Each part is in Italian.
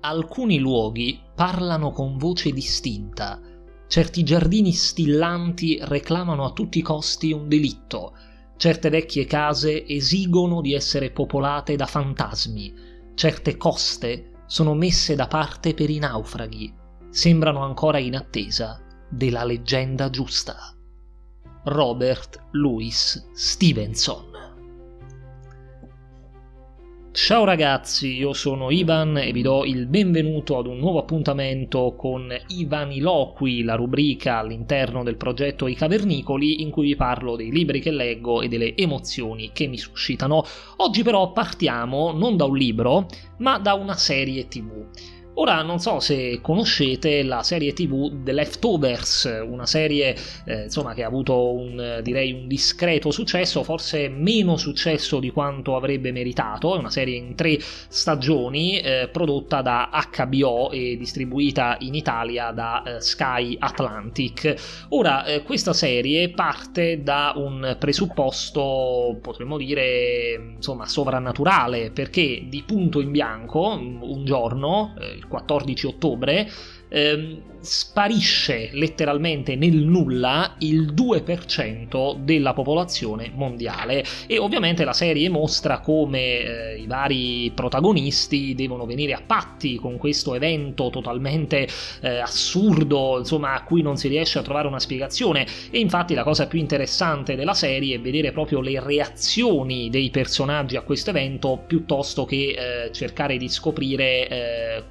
alcuni luoghi parlano con voce distinta. Certi giardini stillanti reclamano a tutti i costi un delitto. Certe vecchie case esigono di essere popolate da fantasmi. Certe coste sono messe da parte per i naufraghi. Sembrano ancora in attesa della leggenda giusta. Robert Louis Stevenson Ciao ragazzi, io sono Ivan e vi do il benvenuto ad un nuovo appuntamento con Ivaniloqui, la rubrica all'interno del progetto I Cavernicoli in cui vi parlo dei libri che leggo e delle emozioni che mi suscitano. Oggi però partiamo non da un libro, ma da una serie tv. Ora non so se conoscete la serie TV The Leftovers, una serie eh, insomma, che ha avuto un, direi, un discreto successo, forse meno successo di quanto avrebbe meritato, è una serie in tre stagioni eh, prodotta da HBO e distribuita in Italia da eh, Sky Atlantic. Ora eh, questa serie parte da un presupposto, potremmo dire, insomma, sovrannaturale, perché di punto in bianco un giorno eh, il 14 ottobre, ehm, sparisce letteralmente nel nulla il 2% della popolazione mondiale. E ovviamente la serie mostra come eh, i vari protagonisti devono venire a patti con questo evento totalmente eh, assurdo, insomma a cui non si riesce a trovare una spiegazione. E infatti la cosa più interessante della serie è vedere proprio le reazioni dei personaggi a questo evento piuttosto che eh, cercare di scoprire eh,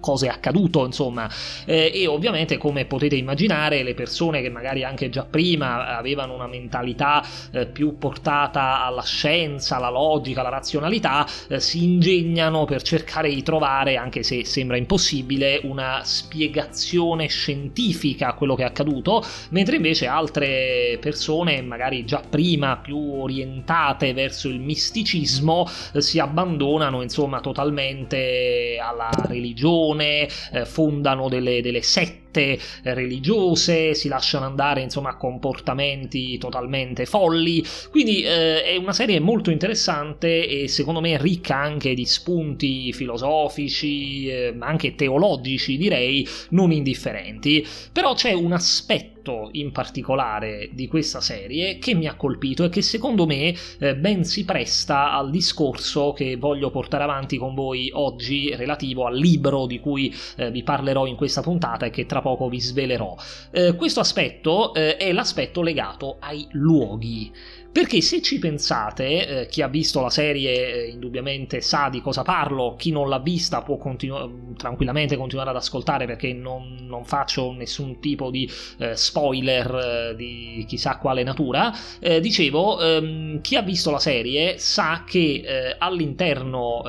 cosa è accaduto, insomma. Eh, e ovviamente, come potete immaginare, le persone che magari anche già prima avevano una mentalità eh, più portata alla scienza, alla logica, alla razionalità, eh, si ingegnano per cercare di trovare, anche se sembra impossibile, una spiegazione scientifica a quello che è accaduto, mentre invece altre persone, magari già prima più orientate verso il misticismo, eh, si abbandonano, insomma, totalmente alla religione religione, eh, fondano delle, delle sette sette religiose, si lasciano andare insomma a comportamenti totalmente folli, quindi eh, è una serie molto interessante e secondo me ricca anche di spunti filosofici, eh, ma anche teologici direi, non indifferenti, però c'è un aspetto in particolare di questa serie che mi ha colpito e che secondo me eh, ben si presta al discorso che voglio portare avanti con voi oggi relativo al libro di cui eh, vi parlerò in questa puntata e che tra poco vi svelerò. Eh, questo aspetto eh, è l'aspetto legato ai luoghi. Perché se ci pensate, eh, chi ha visto la serie eh, indubbiamente sa di cosa parlo, chi non l'ha vista può continu- tranquillamente continuare ad ascoltare perché non, non faccio nessun tipo di eh, spoiler eh, di chissà quale natura. Eh, dicevo, ehm, chi ha visto la serie sa che eh, all'interno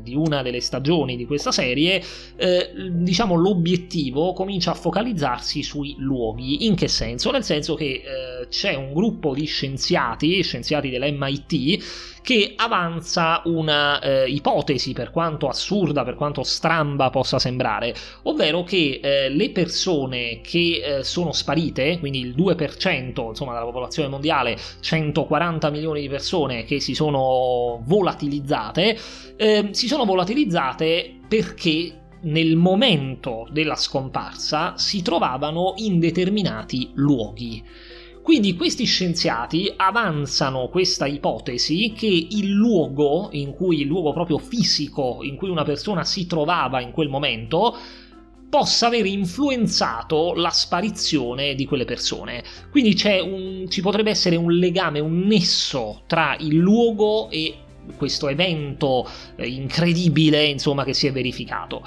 di una delle stagioni di questa serie, diciamo, l'obiettivo comincia a focalizzarsi sui luoghi. In che senso? Nel senso che c'è un gruppo di scienziati scienziati, scienziati dell'MIT, che avanza una eh, ipotesi, per quanto assurda, per quanto stramba possa sembrare, ovvero che eh, le persone che eh, sono sparite, quindi il 2% insomma, della popolazione mondiale, 140 milioni di persone che si sono volatilizzate, ehm, si sono volatilizzate perché nel momento della scomparsa si trovavano in determinati luoghi. Quindi questi scienziati avanzano questa ipotesi che il luogo in cui il luogo proprio fisico in cui una persona si trovava in quel momento possa aver influenzato la sparizione di quelle persone. Quindi un, ci potrebbe essere un legame, un nesso tra il luogo e questo evento eh, incredibile, insomma, che si è verificato.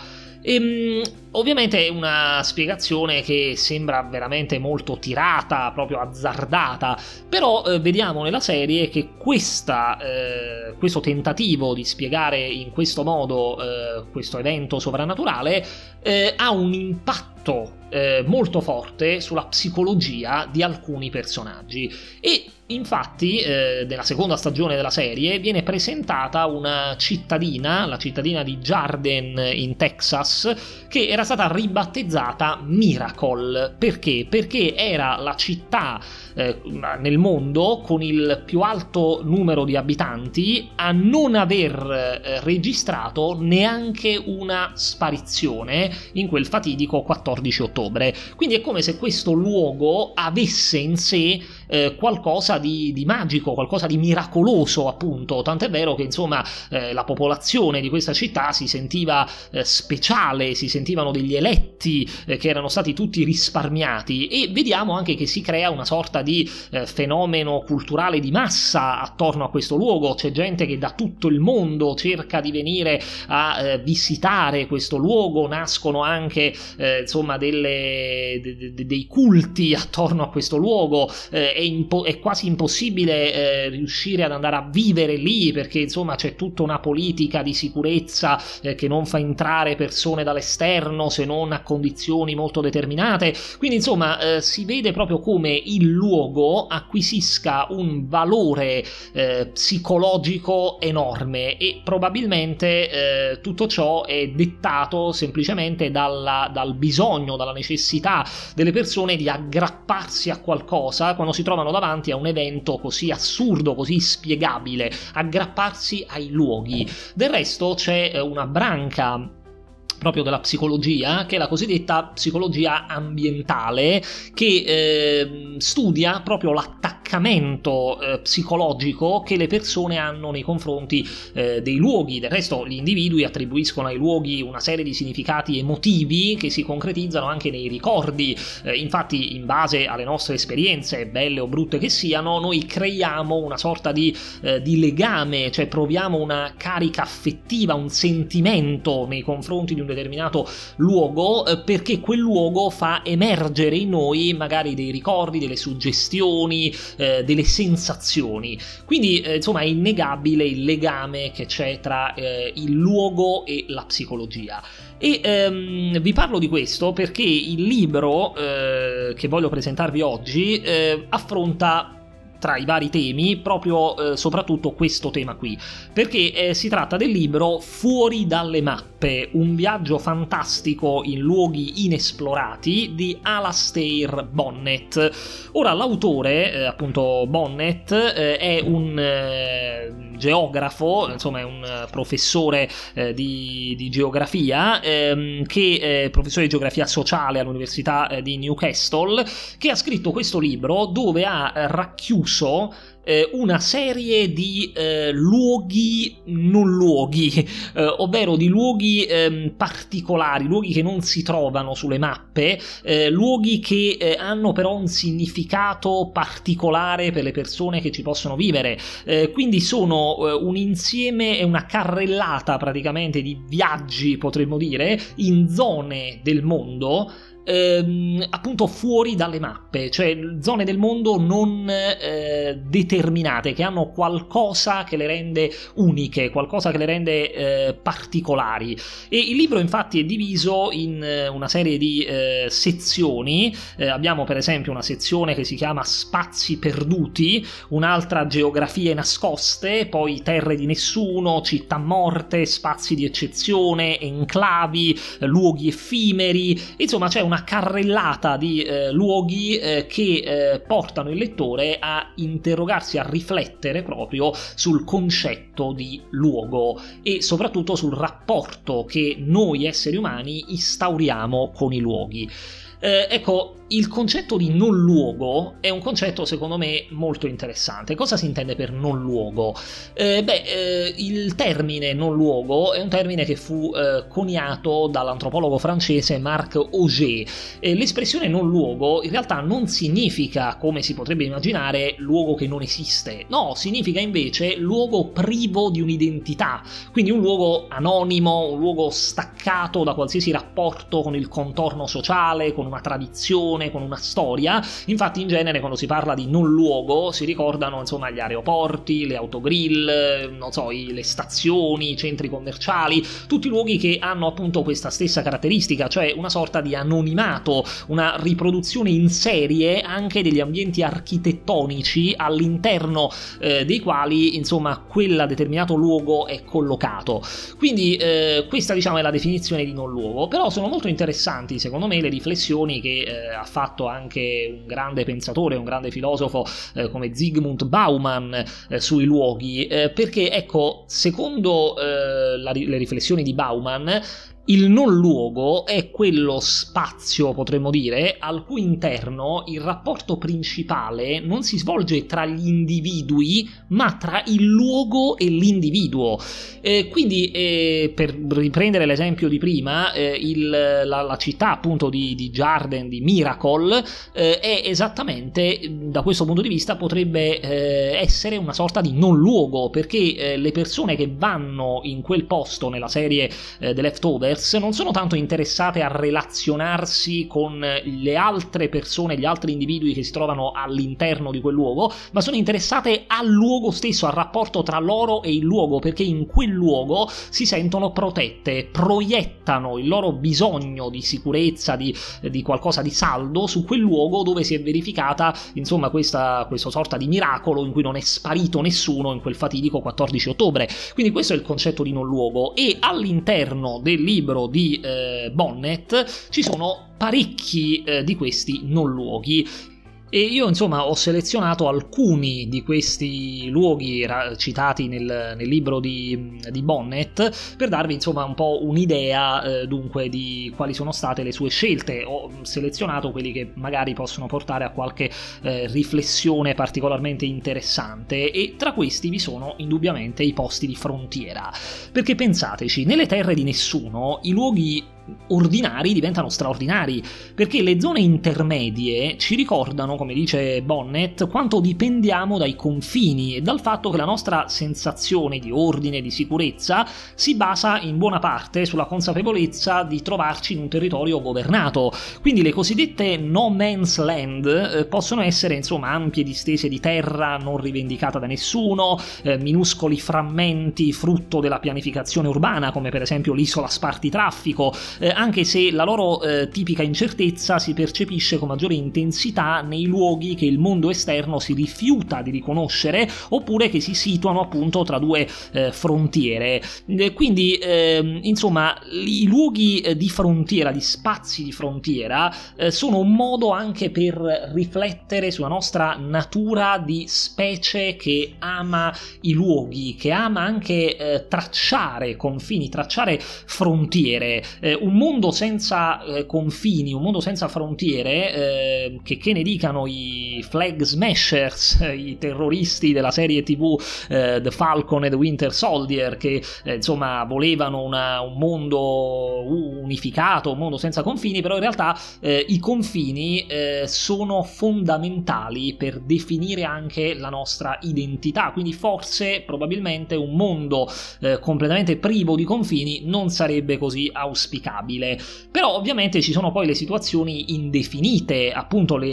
Ehm, ovviamente è una spiegazione che sembra veramente molto tirata, proprio azzardata, però eh, vediamo nella serie che questa, eh, questo tentativo di spiegare in questo modo eh, questo evento sovrannaturale eh, ha un impatto eh, molto forte sulla psicologia di alcuni personaggi. E infatti eh, nella seconda stagione della serie viene presentata una cittadina, la cittadina di Jarden in Texas, che era stata ribattezzata Miracle. Perché? Perché era la città eh, nel mondo con il più alto numero di abitanti a non aver eh, registrato neanche una sparizione in quel fatidico 14 ottobre. Quindi è come se questo luogo avesse in sé eh, qualcosa di, di, magico, qualcosa di miracoloso, appunto. Tant'è vero che insomma eh, la popolazione di questa città si sentiva eh, speciale, si sentivano degli eletti eh, che erano stati tutti risparmiati e vediamo anche che si crea una sorta di eh, fenomeno culturale di massa attorno a questo luogo. C'è gente che da tutto il mondo cerca di venire a eh, visitare questo luogo, nascono anche insomma delle, de, de, dei culti attorno a questo luogo. Eh, impo- è quasi impossibile eh, riuscire ad andare a vivere lì perché insomma c'è tutta una politica di sicurezza eh, che non fa entrare persone dall'esterno se non a condizioni molto determinate. Quindi insomma eh, si vede proprio come il luogo acquisisca un valore eh, psicologico enorme e probabilmente eh, tutto ciò è dettato semplicemente dalla, dal bisogno, dalla necessità delle persone di aggrapparsi a qualcosa quando si trova trovano davanti a un evento così assurdo, così spiegabile, aggrapparsi ai luoghi. Del resto c'è eh, una branca proprio della psicologia, che è la cosiddetta psicologia ambientale, che eh, studia proprio l'attacco attaccamento eh, psicologico che le persone hanno nei confronti eh, dei luoghi. Del resto gli individui attribuiscono ai luoghi una serie di significati emotivi che si concretizzano anche nei ricordi. Eh, infatti, in base alle nostre esperienze, belle o brutte che siano, noi creiamo una sorta di, eh, di legame, cioè proviamo una carica affettiva, un sentimento nei confronti di un determinato luogo eh, perché quel luogo fa emergere in noi magari dei ricordi, delle suggestioni, eh, delle sensazioni. Quindi, eh, insomma, è innegabile il legame che c'è tra eh, il luogo e la psicologia. E ehm, vi parlo di questo perché il libro eh, che voglio presentarvi oggi eh, affronta tra i vari temi proprio eh, soprattutto questo tema qui. Perché eh, si tratta del libro Fuori dalle mappe un viaggio fantastico in luoghi inesplorati di Alastair Bonnet. Ora l'autore eh, appunto Bonnet eh, è un eh, geografo, insomma è un eh, professore eh, di, di, geografia, ehm, che è professore di geografia sociale all'Università eh, di Newcastle, che ha scritto questo libro dove ha racchiuso eh, una serie di eh, luoghi non luoghi, eh, ovvero di luoghi ehm, particolari, luoghi che non si trovano sulle mappe, eh, luoghi che eh, hanno però un significato particolare per le persone che ci possono vivere. Eh, quindi sono un insieme e una carrellata praticamente di viaggi, potremmo dire, in zone del mondo ehm, appunto fuori dalle mappe, cioè zone del mondo non eh, determinate, che hanno qualcosa che le rende uniche, qualcosa che le rende eh, particolari. E il libro infatti è diviso in eh, una serie di eh, sezioni, eh, abbiamo per esempio una sezione che si chiama Spazi perduti, un'altra Geografie nascoste, poi Terre di nessuno, Città morte, Spazi di eccezione, Enclavi, luoghi effimeri, insomma c'è una una carrellata di eh, luoghi eh, che eh, portano il lettore a interrogarsi, a riflettere proprio sul concetto di luogo e soprattutto sul rapporto che noi esseri umani instauriamo con i luoghi. Eh, ecco, il concetto di non luogo è un concetto secondo me molto interessante. Cosa si intende per non luogo? Eh, beh, eh, il termine non luogo è un termine che fu eh, coniato dall'antropologo francese Marc Auger. l'espressione non luogo in realtà non significa, come si potrebbe immaginare, luogo che non esiste. No, significa invece luogo privo di un'identità, quindi un luogo anonimo, un luogo staccato da qualsiasi rapporto con il contorno sociale, con una tradizione narrazione, con una storia. Infatti in genere quando si parla di non luogo si ricordano insomma gli aeroporti, le autogrill, non so, le stazioni, i centri commerciali, tutti luoghi che hanno appunto questa stessa caratteristica, cioè una sorta di anonimato, una riproduzione in serie anche degli ambienti architettonici all'interno eh, dei quali insomma quel determinato luogo è collocato. Quindi eh, questa diciamo è la definizione di non luogo, però sono molto interessanti secondo me le riflessioni che eh, ha fatto anche un grande pensatore, un grande filosofo eh, come Zygmunt Bauman eh, sui luoghi, eh, perché ecco, secondo la, le riflessioni di Bauman, il non luogo è quello spazio, potremmo dire, al cui interno il rapporto principale non si svolge tra gli individui, ma tra il luogo e l'individuo. Eh, quindi, eh, per riprendere l'esempio di prima, eh, il, la, la, città appunto di, di Jarden, di Miracle, eh, è esattamente, da questo punto di vista, potrebbe eh, essere una sorta di non luogo, perché eh, le persone che vanno in quel posto nella serie The Leftover Brothers non sono tanto interessate a relazionarsi con le altre persone, gli altri individui che si trovano all'interno di quel luogo, ma sono interessate al luogo stesso, al rapporto tra loro e il luogo, perché in quel luogo si sentono protette, proiettano il loro bisogno di sicurezza, di, di qualcosa di saldo su quel luogo dove si è verificata, insomma, questa, questa sorta di miracolo in cui non è sparito nessuno in quel fatidico 14 ottobre. Quindi questo è il concetto di non luogo e all'interno del libro libro di eh, Bonnet ci sono parecchi eh, di questi non luoghi e io insomma ho selezionato alcuni di questi luoghi ra- citati nel, nel libro di, di, Bonnet per darvi insomma un po' un'idea eh, dunque di quali sono state le sue scelte. Ho selezionato quelli che magari possono portare a qualche eh, riflessione particolarmente interessante e tra questi vi sono indubbiamente i posti di frontiera. Perché pensateci, nelle terre di nessuno i luoghi ordinari diventano straordinari, perché le zone intermedie ci ricordano, come dice Bonnet, quanto dipendiamo dai confini e dal fatto che la nostra sensazione di ordine e di sicurezza si basa in buona parte sulla consapevolezza di trovarci in un territorio governato. Quindi le cosiddette no man's land eh, possono essere insomma ampie distese di terra non rivendicata da nessuno, eh, minuscoli frammenti frutto della pianificazione urbana, come per esempio l'isola Spartitraffico, eh, anche se la loro eh, tipica incertezza si percepisce con maggiore intensità nei luoghi che il mondo esterno si rifiuta di riconoscere oppure che si situano appunto tra due eh, frontiere. Eh, quindi, ehm, insomma, i luoghi eh, di frontiera, gli spazi di frontiera, eh, sono un modo anche per riflettere sulla nostra natura di specie che ama i luoghi, che ama anche tracciare confini, tracciare frontiere un mondo senza eh, confini, un mondo senza frontiere, eh, che, che, ne dicano i flag smashers, i terroristi della serie tv eh, The Falcon e The Winter Soldier, che eh, insomma volevano una, un mondo unificato, un mondo senza confini, però in realtà eh, i confini eh, sono fondamentali per definire anche la nostra identità, quindi forse probabilmente un mondo completamente privo di confini non sarebbe così auspicabile applicabile. Però ovviamente ci sono poi le situazioni indefinite, appunto le,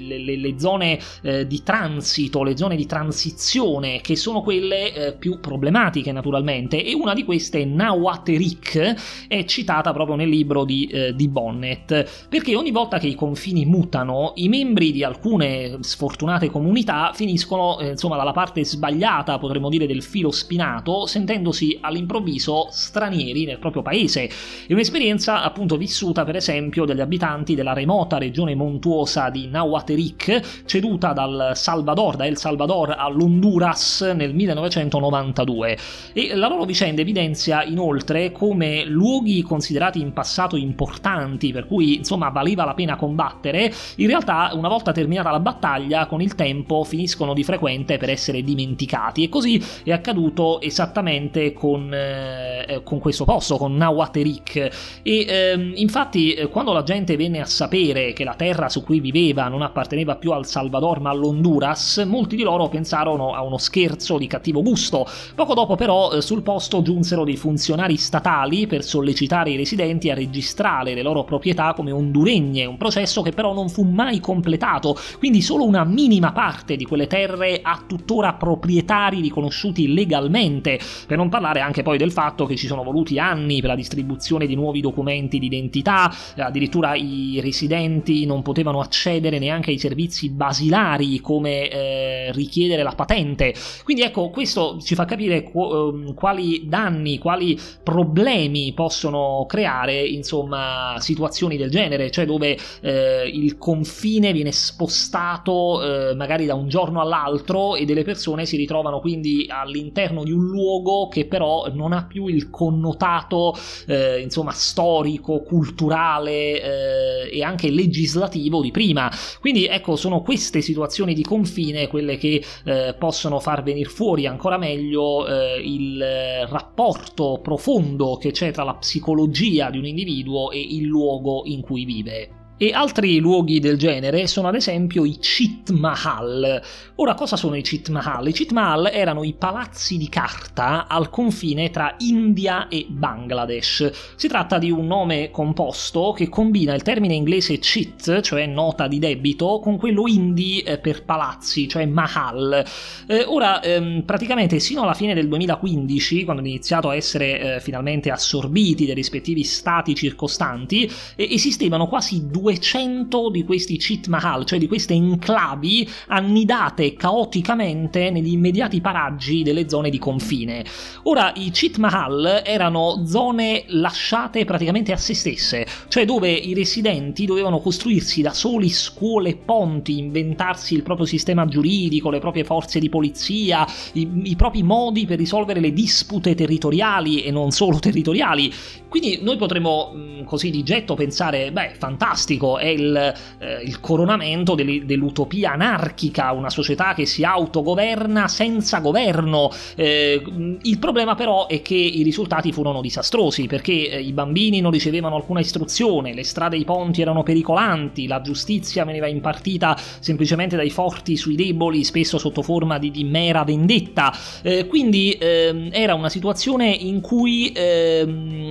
le, le zone eh, di transito, le zone di transizione, che sono quelle eh, più problematiche naturalmente, e una di queste, Nawaterik, è citata proprio nel libro di, eh, di Bonnet, perché ogni volta che i confini mutano, i membri di alcune sfortunate comunità finiscono eh, insomma dalla parte sbagliata, potremmo dire, del filo spinato, sentendosi all'improvviso stranieri nel proprio paese. È un'esperienza appunto vissuta per esempio dagli abitanti della remota regione montuosa di Nahuatl ceduta dal Salvador, da El Salvador all'Honduras nel 1992 e la loro vicenda evidenzia inoltre come luoghi considerati in passato importanti per cui insomma valeva la pena combattere in realtà una volta terminata la battaglia con il tempo finiscono di frequente per essere dimenticati. E così è accaduto esattamente con, eh, con questo posto con Nahuatl E ehm, infatti eh, quando la gente venne a sapere che la terra su cui viveva non apparteneva più al Salvador ma all'Honduras, molti di loro pensarono a uno scherzo di cattivo gusto. Poco dopo però eh, sul posto giunsero dei funzionari statali per sollecitare i residenti a registrare le loro proprietà come honduregne, un processo che però non fu mai completato, quindi solo una minima parte di quelle terre ha tuttora proprietari riconosciuti legalmente, per non parlare anche poi del fatto che ci sono voluti anni per la distribuzione di nuovi documenti di identità, addirittura i residenti non potevano accedere neanche ai servizi basilari come eh, richiedere la patente. Quindi ecco, questo ci fa capire qu- ehm, quali danni, quali problemi possono creare, insomma, situazioni del genere, cioè dove eh, il confine viene spostato eh, magari da un giorno all'altro e delle persone si ritrovano quindi all'interno di un luogo che però non ha più il connotato, eh, insomma, storico, culturale eh, e anche legislativo di prima. Quindi ecco, sono queste situazioni di confine quelle che eh, possono far venire fuori ancora meglio eh, il rapporto profondo che c'è tra la psicologia di un individuo e il luogo in cui vive. E altri luoghi del genere sono ad esempio i Chit Mahal. Ora, cosa sono i Chit Mahal? I Chit Mahal erano i palazzi di carta al confine tra India e Bangladesh. Si tratta di un nome composto che combina il termine inglese chit, cioè nota di debito, con quello hindi eh, per palazzi, cioè Mahal. Eh, ora, ehm, praticamente sino alla fine del 2015, quando hanno iniziato a essere eh, finalmente assorbiti dai rispettivi stati circostanti, esistevano quasi due 200 di questi Chit Mahal, cioè di queste enclavi annidate caoticamente negli immediati paraggi delle zone di confine. Ora, i Chit Mahal erano zone lasciate praticamente a se stesse, cioè dove i residenti dovevano costruirsi da soli scuole e ponti, inventarsi il proprio sistema giuridico, le proprie forze di polizia, i, i propri modi per risolvere le dispute territoriali e non solo territoriali. Quindi noi potremmo così di getto pensare, beh, fantastico classico, è il, eh, il coronamento dell'utopia anarchica, una società che si autogoverna senza governo. Eh, il problema però è che i risultati furono disastrosi perché eh, i bambini non ricevevano alcuna istruzione, le strade e i ponti erano pericolanti, la giustizia veniva impartita semplicemente dai forti sui deboli, spesso sotto forma di, di mera vendetta. Eh, quindi ehm, era una situazione in cui ehm,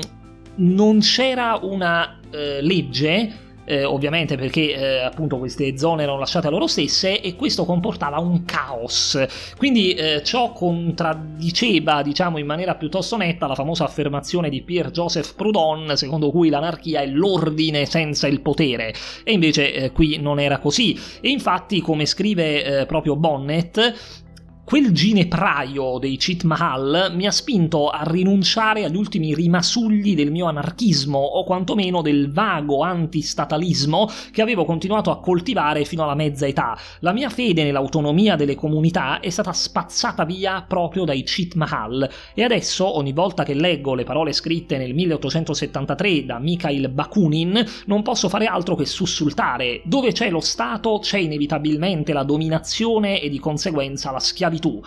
non c'era una eh, legge eh, ovviamente perché eh, appunto queste zone erano lasciate a loro stesse e questo comportava un caos. Quindi eh, ciò contraddiceva, diciamo in maniera piuttosto netta, la famosa affermazione di Pierre-Joseph Proudhon, secondo cui l'anarchia è l'ordine senza il potere. E invece eh, qui non era così. E infatti, come scrive eh, proprio Bonnet, Quel ginepraio dei Cheat Mahal mi ha spinto a rinunciare agli ultimi rimasugli del mio anarchismo o quantomeno del vago antistatalismo che avevo continuato a coltivare fino alla mezza età. La mia fede nell'autonomia delle comunità è stata spazzata via proprio dai Cheat Mahal e adesso ogni volta che leggo le parole scritte nel 1873 da Mikhail Bakunin non posso fare altro che sussultare. Dove c'è lo Stato c'è inevitabilmente la dominazione e di conseguenza la schiavitù tu.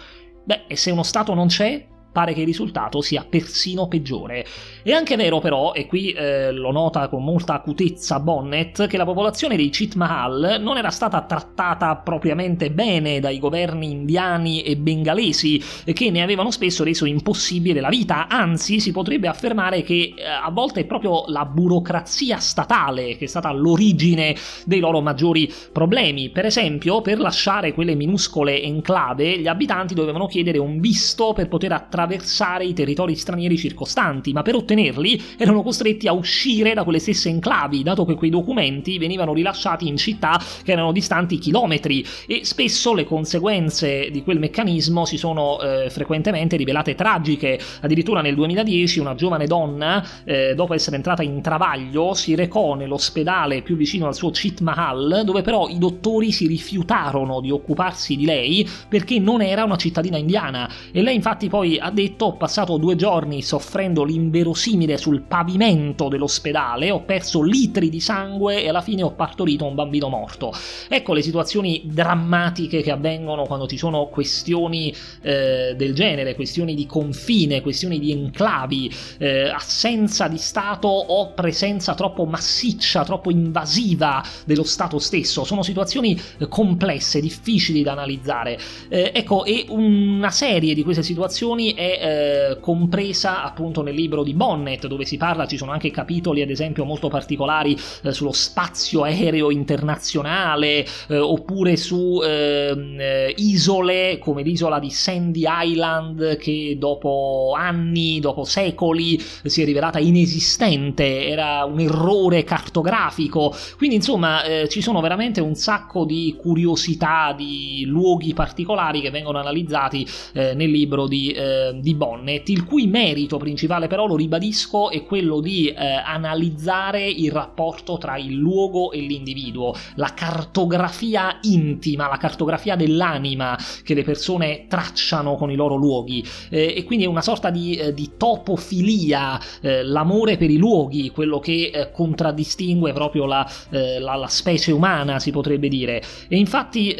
Beh, e se uno Stato non c'è, pare che il risultato sia persino peggiore. È anche vero però, e qui eh, lo nota con molta acutezza Bonnet, che la popolazione dei Chit Mahal non era stata trattata propriamente bene dai governi indiani e bengalesi, che ne avevano spesso reso impossibile la vita, anzi si potrebbe affermare che eh, a volte è proprio la burocrazia statale che è stata l'origine dei loro maggiori problemi. Per esempio, per lasciare quelle minuscole enclave, gli abitanti dovevano chiedere un visto per poter attraversare attraversare i territori stranieri circostanti, ma per ottenerli erano costretti a uscire da quelle stesse enclavi, dato che quei documenti venivano rilasciati in città che erano distanti chilometri e spesso le conseguenze di quel meccanismo si sono eh, frequentemente rivelate tragiche. Addirittura nel 2010 una giovane donna, eh, dopo essere entrata in travaglio, si recò nell'ospedale più vicino al suo Chit Mahal, dove però i dottori si rifiutarono di occuparsi di lei perché non era una cittadina indiana e lei infatti poi detto ho passato due giorni soffrendo l'inverosimile sul pavimento dell'ospedale, ho perso litri di sangue e alla fine ho partorito un bambino morto. Ecco le situazioni drammatiche che avvengono quando ci sono questioni eh, del genere, questioni di confine, questioni di enclavi, eh, assenza di Stato o presenza troppo massiccia, troppo invasiva dello Stato stesso. Sono situazioni complesse, difficili da analizzare. Eh, ecco, e una serie di queste situazioni è eh, compresa appunto nel libro di Bonnet, dove si parla, ci sono anche capitoli ad esempio molto particolari eh, sullo spazio aereo internazionale, eh, oppure su ehm, eh, isole come l'isola di Sandy Island che dopo anni, dopo secoli si è rivelata inesistente, era un errore cartografico. Quindi insomma eh, ci sono veramente un sacco di curiosità, di luoghi particolari che vengono analizzati eh, nel libro di, eh, di, Bonnet, il cui merito principale però, lo ribadisco, è quello di eh, analizzare il rapporto tra il luogo e l'individuo, la cartografia intima, la cartografia dell'anima che le persone tracciano con i loro luoghi eh, e quindi è una sorta di, eh, di topofilia, eh, l'amore per i luoghi, quello che contraddistingue proprio la, la, la, specie umana, si potrebbe dire. E infatti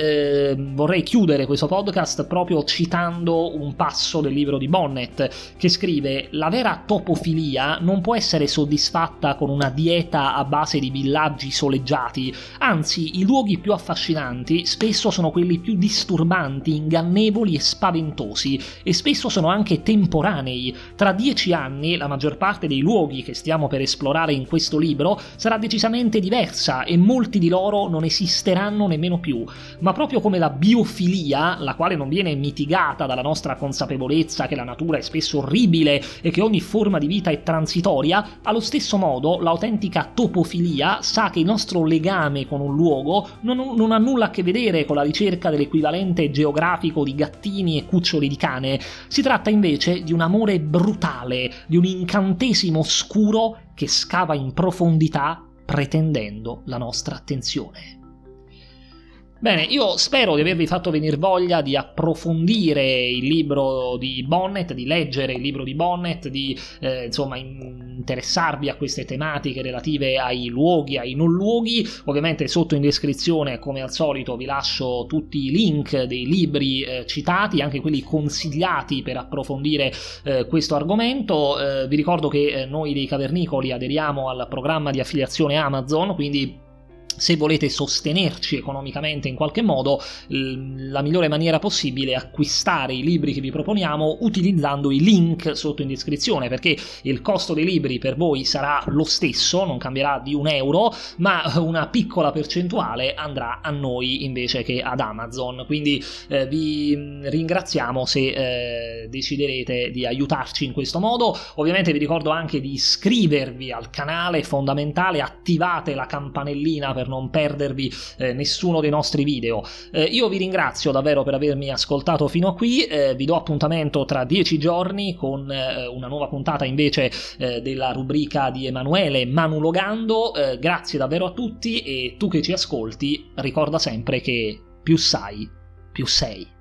vorrei chiudere questo podcast proprio citando un passo del libro di Bonnet che scrive la vera topofilia non può essere soddisfatta con una dieta a base di villaggi soleggiati, anzi i luoghi più affascinanti spesso sono quelli più disturbanti, ingannevoli e spaventosi e spesso sono anche temporanei. Tra dieci anni la maggior parte dei luoghi che stiamo per esplorare in questo libro sarà decisamente diversa e molti di loro non esisteranno nemmeno più, ma proprio come la biofilia, la quale non viene mitigata dalla nostra consapevolezza che la natura è spesso orribile e che ogni forma di vita è transitoria, allo stesso modo l'autentica topofilia sa che il nostro legame con un luogo non, non ha nulla a che vedere con la ricerca dell'equivalente geografico di gattini e cuccioli di cane, si tratta invece di un amore brutale, di un incantesimo oscuro che scava in profondità pretendendo la nostra attenzione. Bene, io spero di avervi fatto venire voglia di approfondire il libro di Bonnet, di leggere il libro di Bonnet, di eh, insomma interessarvi a queste tematiche relative ai luoghi, ai non luoghi. Ovviamente sotto in descrizione, come al solito, vi lascio tutti i link dei libri eh, citati, anche quelli consigliati per approfondire eh, questo argomento. Eh, vi ricordo che eh, noi dei Cavernicoli aderiamo al programma di affiliazione Amazon, quindi se volete sostenerci economicamente in qualche modo, la migliore maniera possibile è acquistare i libri che vi proponiamo utilizzando i link sotto in descrizione, perché il costo dei libri per voi sarà lo stesso, non cambierà di un euro, ma una piccola percentuale andrà a noi invece che ad Amazon. Quindi eh, vi ringraziamo se eh, deciderete di aiutarci in questo modo. Ovviamente vi ricordo anche di iscrivervi al canale, fondamentale, attivate la campanellina per per non perdervi eh, nessuno dei nostri video. Eh, io vi ringrazio davvero per avermi ascoltato fino a qui, eh, vi do appuntamento tra dieci giorni con eh, una nuova puntata invece eh, della rubrica di Emanuele Manulogando. Eh, grazie davvero a tutti e tu che ci ascolti ricorda sempre che più sai, più sei.